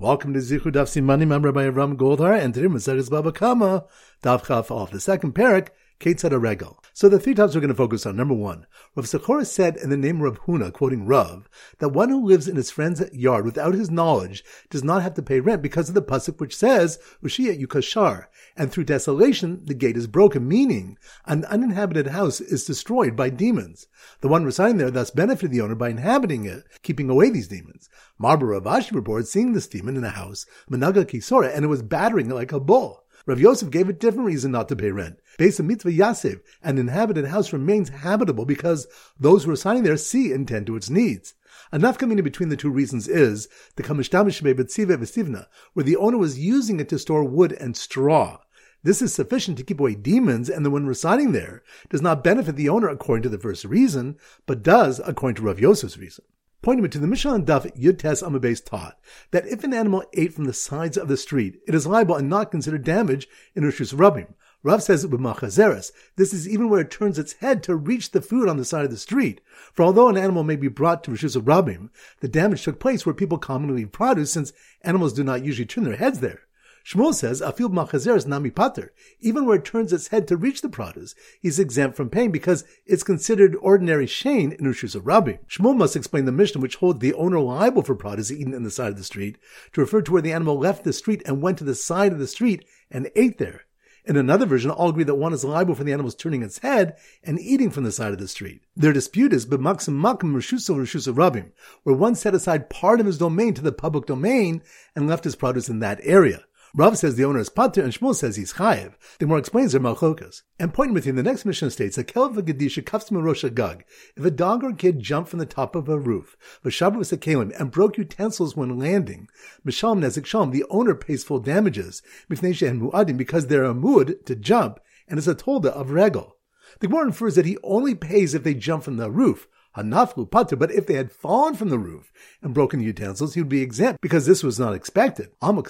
Welcome to Zichud Daf Simanim. I'm Rabbi Avram Goldhar, and today Maseches Baba Kama, Daf Chaf off the second parak, Ketzad Regel. So the three topics we're going to focus on. Number one, Rav Sechora said in the name of Rav Huna, quoting Rav, that one who lives in his friend's yard without his knowledge does not have to pay rent because of the pasuk which says, Ushiyat Yukashar, and through desolation the gate is broken, meaning an uninhabited house is destroyed by demons. The one residing there thus benefited the owner by inhabiting it, keeping away these demons. Mar bar Rav Ashi reports seeing this demon in a house, Managa Kisora, and it was battering it like a bull. Rav Yosef gave a different reason not to pay rent. Based on mitzvah Yasev, an inhabited house remains habitable because those who are signing there see and tend to its needs. Enough coming in between the two reasons is the Kamishtamishme Betzive Vestivna, where the owner was using it to store wood and straw. This is sufficient to keep away demons, and the one residing there does not benefit the owner according to the first reason, but does according to Rav Yosef's reason pointing to the Mishnah and Daf Yud Tes Amabase taught that if an animal ate from the sides of the street, it is liable and not considered damage in Rishus Rabim. Rav says with Machazeres, this is even where it turns its head to reach the food on the side of the street. For although an animal may be brought to Rishus Rabim, the damage took place where people commonly produce since animals do not usually turn their heads there. Shmuel says, Afil machazer is nami pater. Even where it turns its head to reach the produce, he's exempt from paying because it's considered ordinary shane in Ushus of Rabbi. Shmuel must explain the Mishnah which holds the owner liable for produce eaten in the side of the street to refer to where the animal left the street and went to the side of the street and ate there. In another version, all agree that one is liable for the animal's turning its head and eating from the side of the street. Their dispute is b'maksim makim rishusa rishusa rabim, where one set aside part of his domain to the public domain and left his produce in that area. Rav says the owner is pater, and Shmuel says he's chayev. The more explains their malchokas. And pointing with him, the next Mishnah states that kelev v'gadisha kafs rosh gug. If a dog or kid jumped from the top of a roof, v'shabu v'sakalim, and broke utensils when landing, mishalom nezik shalom, the owner pays full damages, mifnei and mu'adim, because they're a mu'ad to jump, and is a tolda of regel. The Gemara infers that he only pays if they jump from the roof, Hanaflu pater, but if they had fallen from the roof and broken the utensils, he would be exempt because this was not expected. We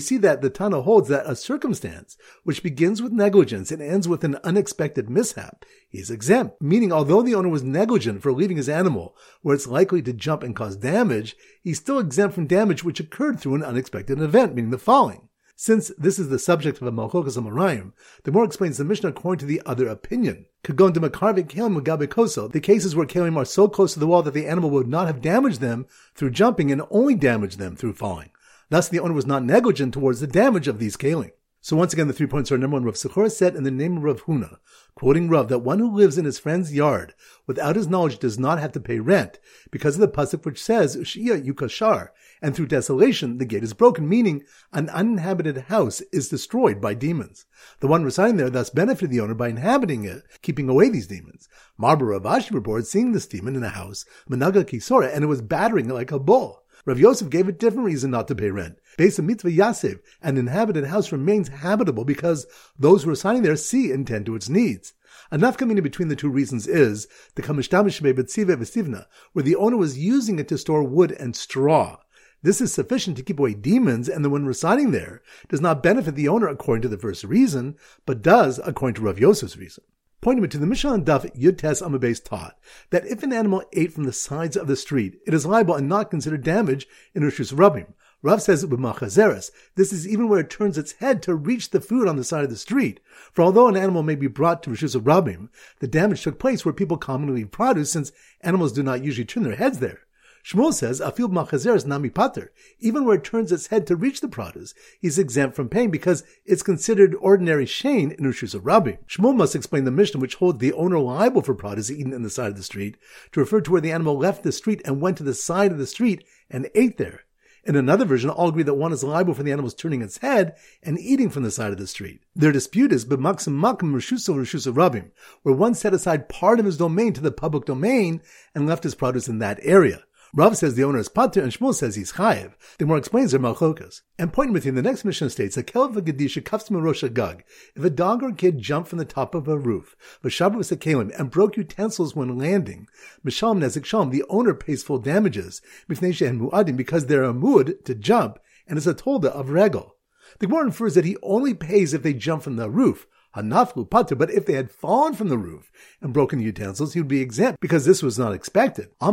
see that the Tana holds that a circumstance which begins with negligence and ends with an unexpected mishap is exempt, meaning although the owner was negligent for leaving his animal where it's likely to jump and cause damage, he's still exempt from damage which occurred through an unexpected event, meaning the falling. Since this is the subject of a Malchokas Amoraim, the more explains the Mishnah according to the other opinion. Kagon Demakarvik Kalim Mugabe Koso, the cases where Kalim are so close to the wall that the animal would not have damaged them through jumping and only damaged them through falling. Thus, the owner was not negligent towards the damage of these Kalim. So once again, the three points are number one, Rav Sechora said in the name of Rav Huna, quoting Rav, that one who lives in his friend's yard without his knowledge does not have to pay rent because of the pasuk which says, Ushia Yukashar, and through desolation the gate is broken, meaning an uninhabited house is destroyed by demons. The one residing there thus benefited the owner by inhabiting it, keeping away these demons. Mar bar Rav Ashi reports seeing this demon in a house, Managa Kisora, and it was battering it like a bull. Rav Yosef gave a different reason not to pay rent. Based on mitzvah Yasev, an inhabited house remains habitable because those who are signing there see and tend to its needs. Enough coming in between the two reasons is the Kamishtamishme Betzive Vestivna, where the owner was using it to store wood and straw. This is sufficient to keep away demons, and the one residing there does not benefit the owner according to the first reason, but does according to Rav Yosef's reason pointing to the Mishnah and Daf Yud Tes Amabase taught that if an animal ate from the sides of the street, it is liable and not considered damage in Rishus Rabim. Rav says with Machazeres, this is even where it turns its head to reach the food on the side of the street. For although an animal may be brought to Rishus Rabim, the damage took place where people commonly eat produce since animals do not usually turn their heads there. Shmuel says, Afil machazer is nami pater. Even where it turns its head to reach the produce, he's exempt from paying because it's considered ordinary shane in Ushus of Rabbi. Shmuel must explain the Mishnah which holds the owner liable for produce eaten in the side of the street to refer to where the animal left the street and went to the side of the street and ate there. In another version, all agree that one is liable for the animal's turning its head and eating from the side of the street. Their dispute is b'maksim makim rishusa rishusa rabim, where one set aside part of his domain to the public domain and left his produce in that area. Rav says the owner is pater, and Shmuel says he's chayev. The more explains their malchokas. And pointing with him, the next Mishnah states that kelev v'gadisha kafs rosh gug. If a dog or kid jumped from the top of a roof, v'shabu v'sakalim, and broke utensils when landing, mishalom nezik shalom, the owner pays full damages, mifnei shehen mu'adim, because they're a mu'ad to jump, and is a tolda of regel. The Gemara infers that he only pays if they jump from the roof, Hanaflu but if they had fallen from the roof and broken the utensils, he would be exempt because this was not expected. We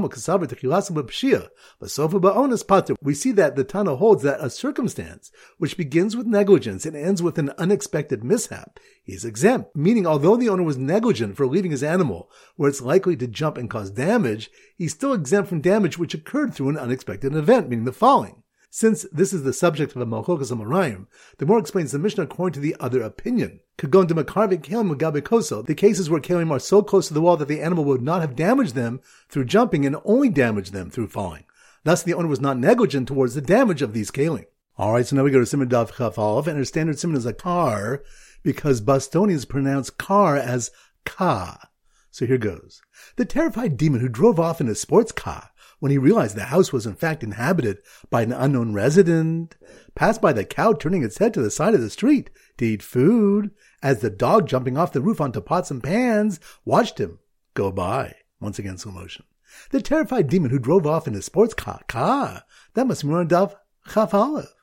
see that the Tana holds that a circumstance which begins with negligence and ends with an unexpected mishap is exempt, meaning although the owner was negligent for leaving his animal where it's likely to jump and cause damage, he's still exempt from damage which occurred through an unexpected event, meaning the falling. Since this is the subject of a Malchokas Amoraim, the more explains the Mishnah according to the other opinion. Kagon de Makarvik the cases where Kalim are so close to the wall that the animal would not have damaged them through jumping and only damaged them through falling. Thus, the owner was not negligent towards the damage of these Kalim. Alright, so now we go to Siman Daf Chaf and our standard Simon is a car, because Bostonians pronounce car as ka. So here goes. The terrified demon who drove off in a sports car when he realized the house was in fact inhabited by an unknown resident, passed by the cow turning its head to the side of the street to eat food, as the dog jumping off the roof onto pots and pans watched him go by. Once again, slow motion. The terrified demon who drove off in his sports car. Car. That must be Daf Chaf Aleph.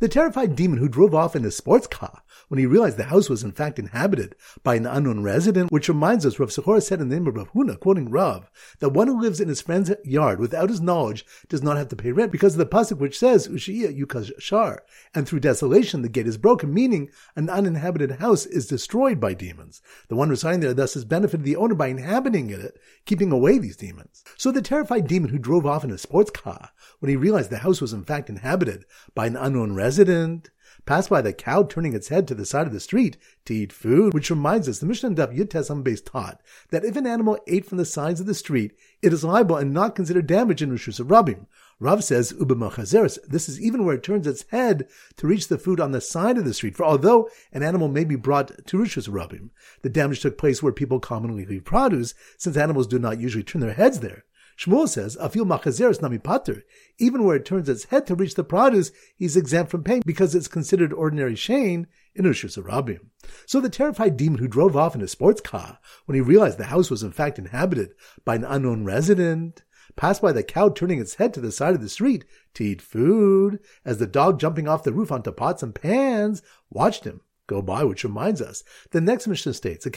The terrified demon who drove off in his sports car when he realized the house was in fact inhabited by an unknown resident, which reminds us Rav Sechora said in the name of Rav Huna, quoting Rav, that one who lives in his friend's yard without his knowledge does not have to pay rent because of the pasuk which says Ushiya Yukaz Shar, and through desolation the gate is broken, meaning an uninhabited house is destroyed by demons. The one residing there thus has benefited the owner by inhabiting it, keeping away these demons. So the terrified demon who drove off in a sports car when he realized the house was in fact inhabited by an unknown resident, passed by the cow turning its head to the side of the street to eat food, which reminds us the Mishnah Daf Yud base taught that if an animal ate from the sides of the street, it is liable and not considered damage in Rishus Rabim. Rav says, Ubamachazeres, this is even where it turns its head to reach the food on the side of the street. For although an animal may be brought to Rishus Rabim, the damage took place where people commonly leave produce, since animals do not usually turn their heads there. Shmuel says, Afil machazeres nami pater. Even where it turns its head to reach the produce, he's exempt from pain because it's considered ordinary shane in Ushus Arabim. So the terrified demon who drove off in a sports car when he realized the house was in fact inhabited by an unknown resident, passed by the cow turning its head to the side of the street to eat food, as the dog jumping off the roof onto pots and pans watched him go by, which reminds us. The next Mishnah states, a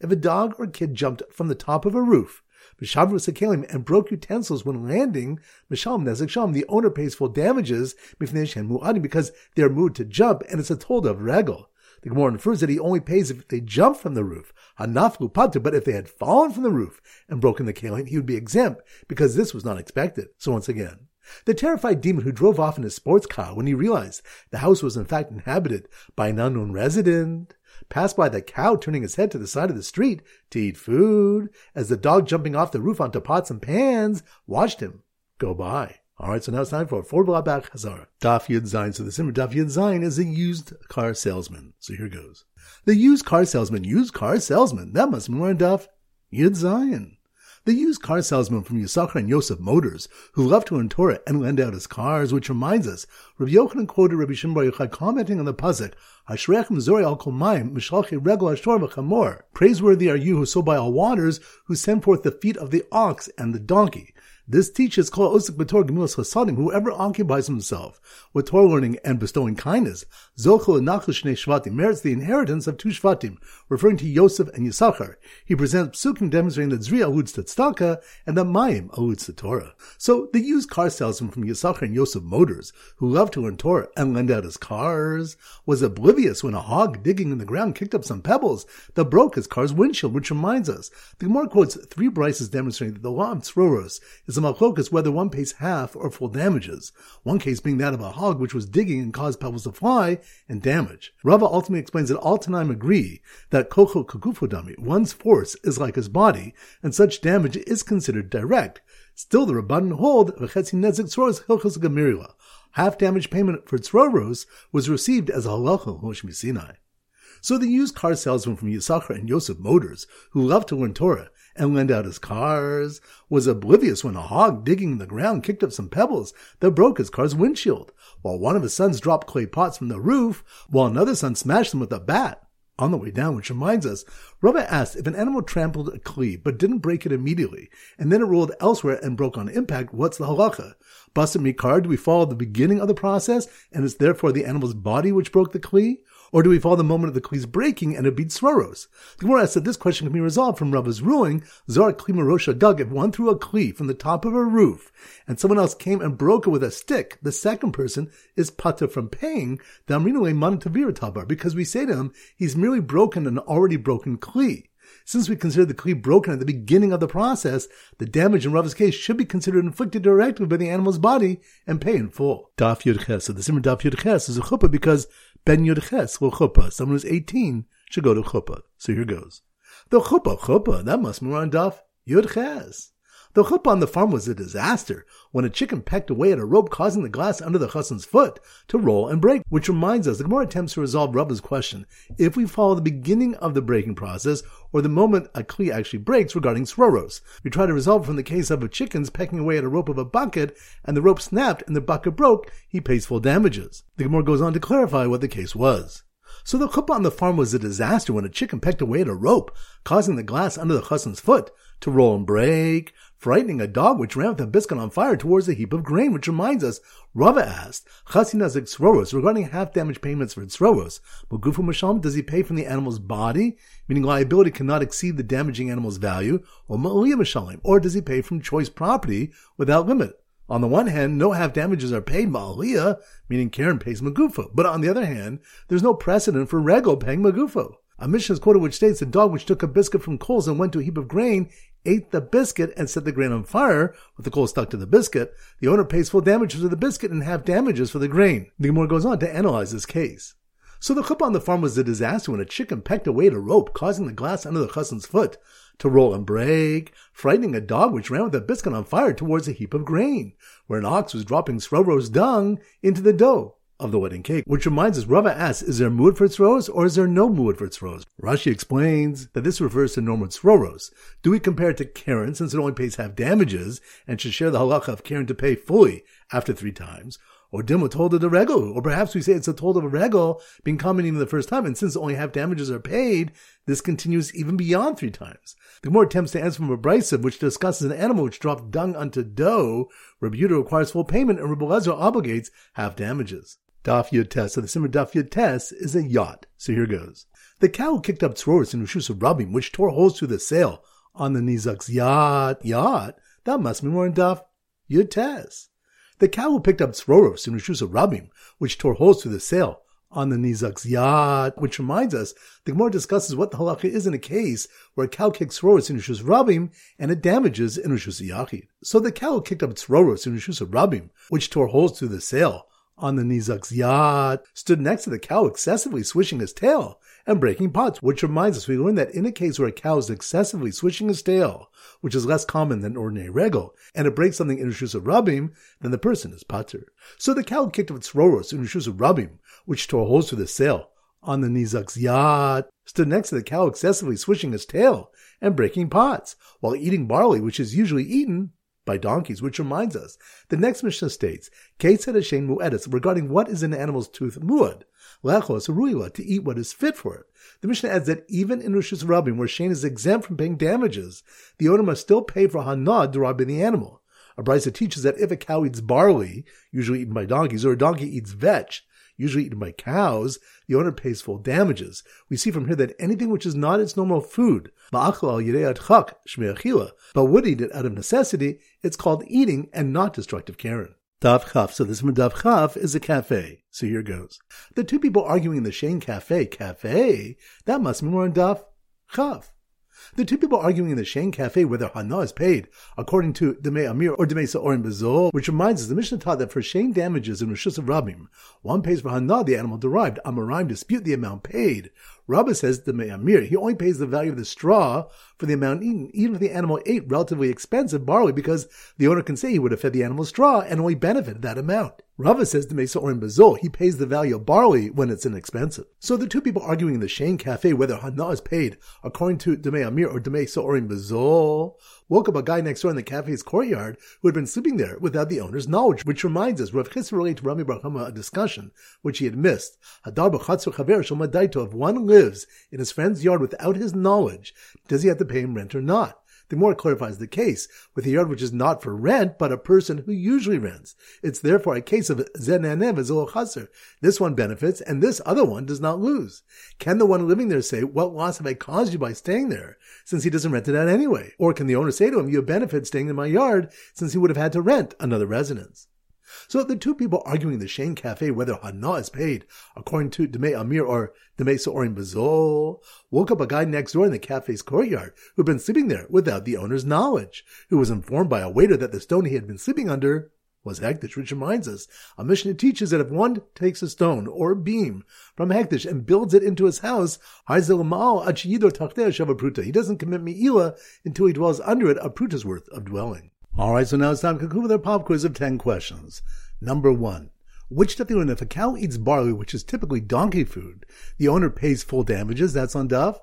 If a dog or kid jumped from the top of a roof Mishavru Sakalim, and broke utensils when landing, Mishalm Nezek the owner pays full damages because they're moved to jump, and it's a told of regel. The Gemara infers that he only pays if they jump from the roof, hanaflu patu, but if they had fallen from the roof and broken the kalim, he would be exempt because this was not expected. So once again, the terrified demon who drove off in his sports car when he realized the house was in fact inhabited by an unknown resident, passed by the cow turning his head to the side of the street to eat food, as the dog jumping off the roof onto pots and pans watched him go by. All right, so now it's time for four Blabak Hazar. Daf Yud Zayin. So the Simmer Daf Yud Zayin is a used car salesman. So here goes. The used car salesman, used car salesman. That must be more Daf Yud Zayin. The used car salesman from Yisachar and Yosef Motors, who loved to Torah and lend out his cars, which reminds us, Rabbi Yochanan quoted Rabbi Shimon Yochai commenting on the pasuk, "Hashrechem zori al kol mayim mishalchi regel ashtor v'chamor." Praiseworthy are you who sow by all waters, who send forth the feet of the ox and the donkey. This teaches Kol Osik B'Tor Gemilas Chasadim, whoever occupies himself with Torah learning and bestowing kindness, Zochel and Shnei Shvatim, merits the inheritance of two Shvatim, referring to Yosef and Yisachar. He presents psukim demonstrating that Zri alludes to Tzedakah and that Mayim alludes to Torah. So the used car salesman from Yisachar and Yosef Motors, who loved to learn Torah and lend out his cars, was oblivious when a hog digging in the ground kicked up some pebbles that broke his car's windshield, which reminds us. The Gemara quotes three brises demonstrating that the law of Tzroros is is a machlokas whether one pays half or full damages. One case being that of a hog which was digging and caused pebbles to fly and damage. Rava ultimately explains that all Tanaim agree that kocho kagufodami, one's force is like his body, and such damage is considered direct. Still, the Rabbanan hold v'chetzi nezik tzroros hilchos gamirila. Half damage payment for tzroros was received as a halacha Moshe Sinai. So the used car salesman from Yisachar and Yosef Motors, who loved to learn Torah, and lend out his cars, was oblivious when a hog digging in the ground kicked up some pebbles that broke his car's windshield, while one of his sons dropped clay pots from the roof, while another son smashed them with a bat. On the way down, which reminds us, Rabbi asked if an animal trampled a kli but didn't break it immediately, and then it rolled elsewhere and broke on impact, what's the halacha? Basim mikar, do we follow the beginning of the process, and it's therefore the animal's body which broke the kli? Or do we follow the moment of the Kli's breaking and it beats Svaros? The Gemara that this question can be resolved from Rava's ruling, Zar Kli Marosha Gag, if one threw a Kli from the top of a roof and someone else came and broke it with a stick, the second person is pata from paying the Amrinule Manatavira Tabar, because we say to him, he's merely broken an already broken Kli. Since we consider the Kli broken at the beginning of the process, the damage in Rava's case should be considered inflicted directly by the animal's body and pay in full. Daf Yud Ches. So the Simmer Daf Yud Ches is a chuppah because Ben Yud Ches will chuppah. Someone who's 18 should go to chuppah. So here goes. The chuppah, chuppah, that must be on Daf Yud Ches. The chuppah on the farm was a disaster when a chicken pecked away at a rope, causing the glass under the chassan's foot to roll and break. Which reminds us, the Gemara attempts to resolve Rabba's question if we follow the beginning of the breaking process or the moment a kli actually breaks regarding sroros. We try to resolve from the case of a chicken's pecking away at a rope of a bucket and the rope snapped and the bucket broke, he pays full damages. The Gemara goes on to clarify what the case was. So the chuppah on the farm was a disaster when a chicken pecked away at a rope, causing the glass under the chassan's foot to roll and break, frightening a dog which ran with a biscuit on fire towards a heap of grain, which reminds us, Rava asked, Chasinas Tzroros, regarding half damage payments for Tzroros, Mugufu Masham, does he pay from the animal's body, meaning liability cannot exceed the damaging animal's value, or Ma'aliyah Mashalim, or does he pay from choice property without limit? On the one hand, no half damages are paid Ma'aliyah, meaning Keren pays Magufa, but on the other hand, there's no precedent for Rego paying Magufo. A Mishnah is quoted which states a dog which took a biscuit from coals and went to a heap of grain ate the biscuit and set the grain on fire with the coal stuck to the biscuit. The owner pays full damages for the biscuit and half damages for the grain. The Gemara goes on to analyze this case. So the chuppah on the farm was a disaster when a chicken pecked away at a rope, causing the glass under the chassan's foot to roll and break, frightening a dog which ran with a biscuit on fire towards a heap of grain, where an ox was dropping Srovro's dung into the dough of the wedding cake. Which reminds us, Rava asks, is there mood for tzroros or is there no mood for tzroros? Rashi explains that this refers to normal tzroros. Do we compare it to Keren since it only pays half damages and should share the halacha of Keren to pay fully after three times? Or Dimma told of the regel, or perhaps we say it's a told of a regel being common even the first time, and since only half damages are paid, this continues even beyond three times. The more attempts to answer from a brisa, which discusses an animal which dropped dung onto dough, Rabbi requires full payment, and Rabbi obligates half damages. Daf Yud. So the Simmer Daf Yud is a yacht. So here goes. The cow kicked up Tzroris in Rishus Rabim, which tore holes through the sail on the Nizak's yacht. Yacht? That must be more in Daf Yud Tes. The cow who picked up Tzroros in Rishus Rabim, which tore holes through the sail on the Nizak's yacht, which reminds us, the Gemara discusses what the halacha is in a case where a cow kicks Tzroros in Rishus Rabim and it damages in Rishus Yachid. So the cow kicked up Tzroros in Rishus Rabim, which tore holes through the sail on the Nizak's yacht, stood next to the cow excessively swishing his tail and breaking pots, which reminds us we learned that in a case where a cow is excessively swishing his tail, which is less common than ordinary regel, and it breaks something in Rishus Rabim, then the person is pater. So the cow kicked up its roros in Rishus Rabim, which tore holes through the sail on the Nizak's yacht, stood next to the cow excessively swishing his tail and breaking pots, while eating barley, which is usually eaten by donkeys, which reminds us, the next Mishnah states, Kate said Hashem mu'edis, regarding what is in the animal's tooth muad, lechos ruila, to eat what is fit for it. The Mishnah adds that even in Rishus Rabim, where Shane is exempt from paying damages, the owner must still pay for hanad derived by the animal. A brisa teaches that if a cow eats barley, usually eaten by donkeys, or a donkey eats vetch, usually eaten by cows, the owner pays full damages. We see from here that anything which is not its normal food, but would eat it out of necessity, it's called eating and not destructive Keren. Daf Chaf. So this Daf Chaf is a cafe. So here goes. The two people arguing in the Shane Cafe, cafe, that must be more in Daf Chaf. The two people arguing in the Shane Cafe whether Hana is paid according to Demei Amir or Demei Sa'orim Bezol, which reminds us the Mishnah taught that for Shane damages in Rishus of Rabim, one pays for Hana, the animal derived. Amoraim dispute the amount paid. Rabba says the Amir, he only pays the value of the straw for the amount eaten, even if the animal ate relatively expensive barley, because the owner can say he would have fed the animal straw and only benefited that amount. Rava says to Mesa Orin Bazol, he pays the value of barley when it's inexpensive. So the two people arguing in the Shane Cafe whether Hana is paid according to Demei Amir or Demei So'orim Bazol woke up a guy next door in the cafe's courtyard who had been sleeping there without the owner's knowledge, which reminds us, Rav Chis related to Rami bar Chama a discussion which he had missed. Hadar If one lives in his friend's yard without his knowledge, does he have to pay him rent or not? The more it clarifies the case, with a yard which is not for rent, but a person who usually rents. It's therefore a case of zenanev chaser. This one benefits, and this other one does not lose. Can the one living there say, what loss have I caused you by staying there, since he doesn't rent it out anyway? Or can the owner say to him, you have benefit staying in my yard, since he would have had to rent another residence? So the two people arguing in the Shane Cafe whether Hana is paid according to Deme Amir or Deme So'orim Bazol woke up a guy next door in the cafe's courtyard who'd been sleeping there without the owner's knowledge, who was informed by a waiter that the stone he had been sleeping under was Hekdesh, which reminds us, a Mishnah teaches that if one takes a stone or a beam from Hekdesh and builds it into his house, he doesn't commit Me'ila until he dwells under it a pruta's worth of dwelling. Alright, so now it's time to conclude with our pop quiz of 10 questions. Number one. Which daf if a cow eats barley, which is typically donkey food, the owner pays full damages? That's on Daf.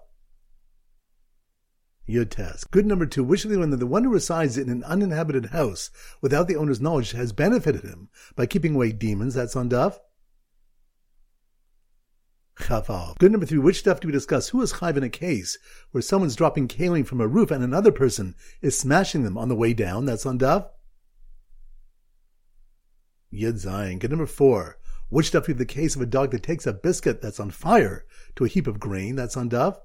Your test. Good number two. Which of the that the one who resides in an uninhabited house without the owner's knowledge has benefited him by keeping away demons? That's on daf. Good number three, which stuff do we discuss? Who is chayv in a case where someone's dropping kalim from a roof and another person is smashing them on the way down? That's on Daf. Yud Zayin. Good number four, which stuff do we have the case of a dog that takes a biscuit that's on fire to a heap of grain? That's on Daf.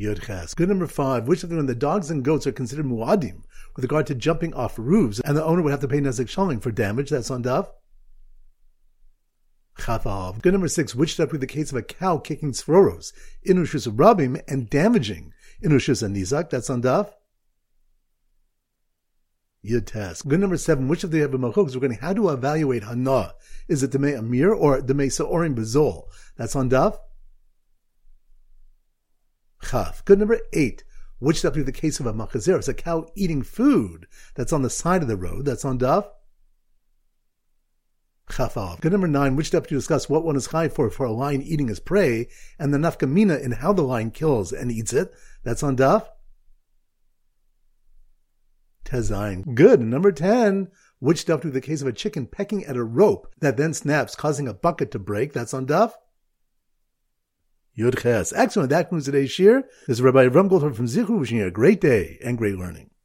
Yud Ches. Good number five, which of them the dogs and goats are considered muadim with regard to jumping off roofs and the owner would have to pay nezek shalom for damage? That's on Daf. Good number six, which step with the case of a cow kicking svoros, inushus rabim, and damaging inushus and nizak. That's on daf. Yud test. Good number seven, which of the Ebimachok we're going to how to evaluate Hana? Is it Demei Amir or Demei Sa'orim Bezol? That's on daf. Chav. Good number eight. Which step with the case of a machazer? It's a cow eating food that's on the side of the road. That's on daf. Chafal. Good number nine, which step to discuss what one is high for for a lion eating his prey, and the nafkamina in how the lion kills and eats it. That's on Daf. Tezain. Good. Number ten, which stuff do the case of a chicken pecking at a rope that then snaps, causing a bucket to break? That's on Daf. Yud Ches. Excellent. That concludes today's shiur. This is Rabbi Ram from Zichru wishing you a great day and great learning.